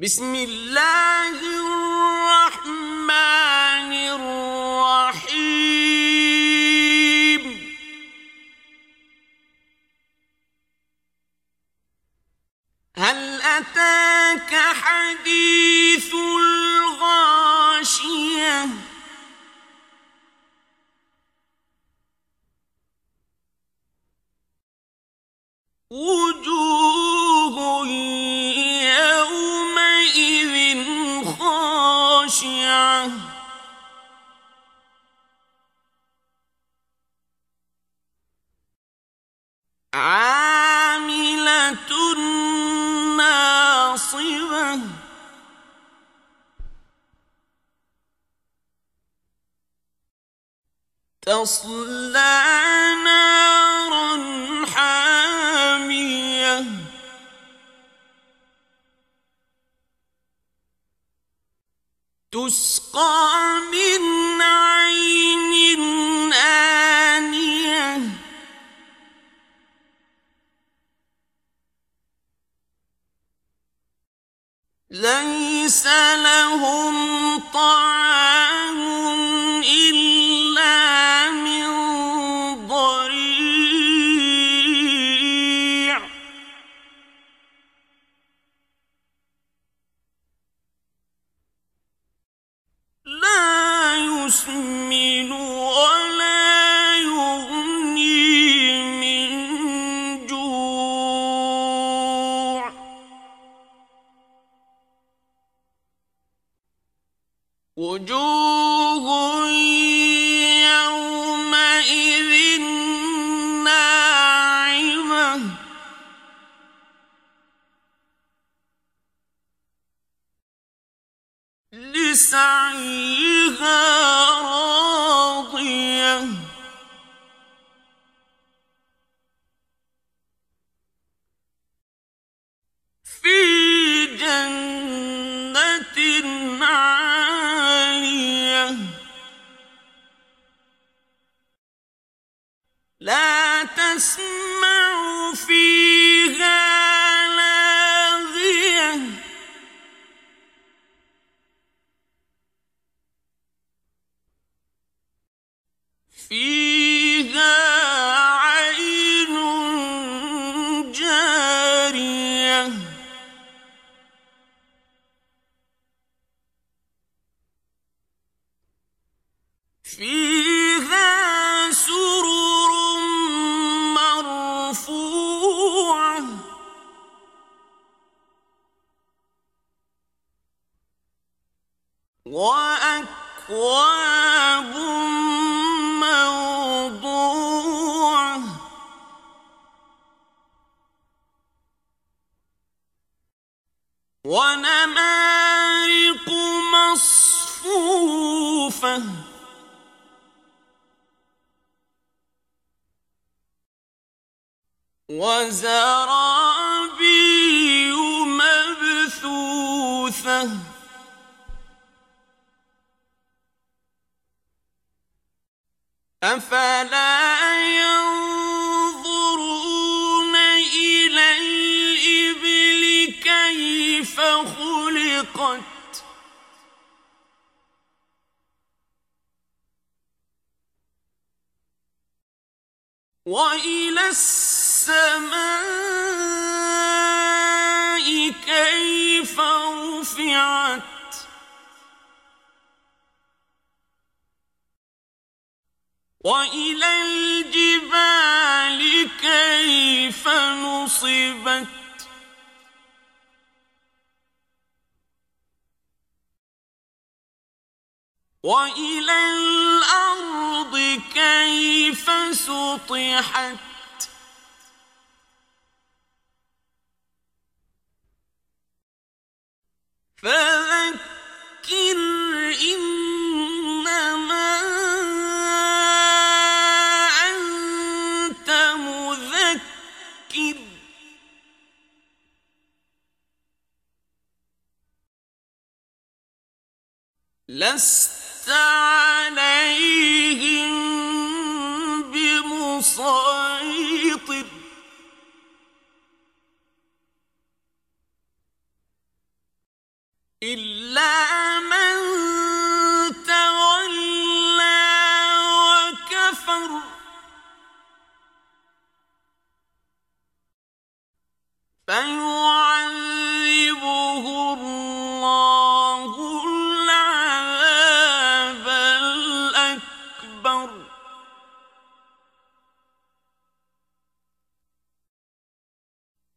بسم الله الرحمن الرحيم. هل أتاك حديث الغاشية؟ وجوه عاملة ناصبة. تصلى وجوه يومئذ ناعمة. لسعيها راضية. في جنة وأكواب موضوعة. ونمارق مصفوفة. وزرابي أفلا ينظرون إلى الإبل كيف خلقت؟ وإلى السماء كيف رفعت؟ وإلى الجبال كيف نصبت؟ وإلى الأرض كيف سطحت؟ فذكر لست عليهم بمسيطر. إلا من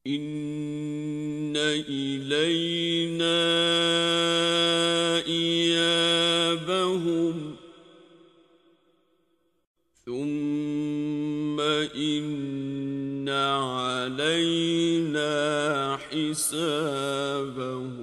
إن إلينا إيابهم ثم إن علينا حسابهم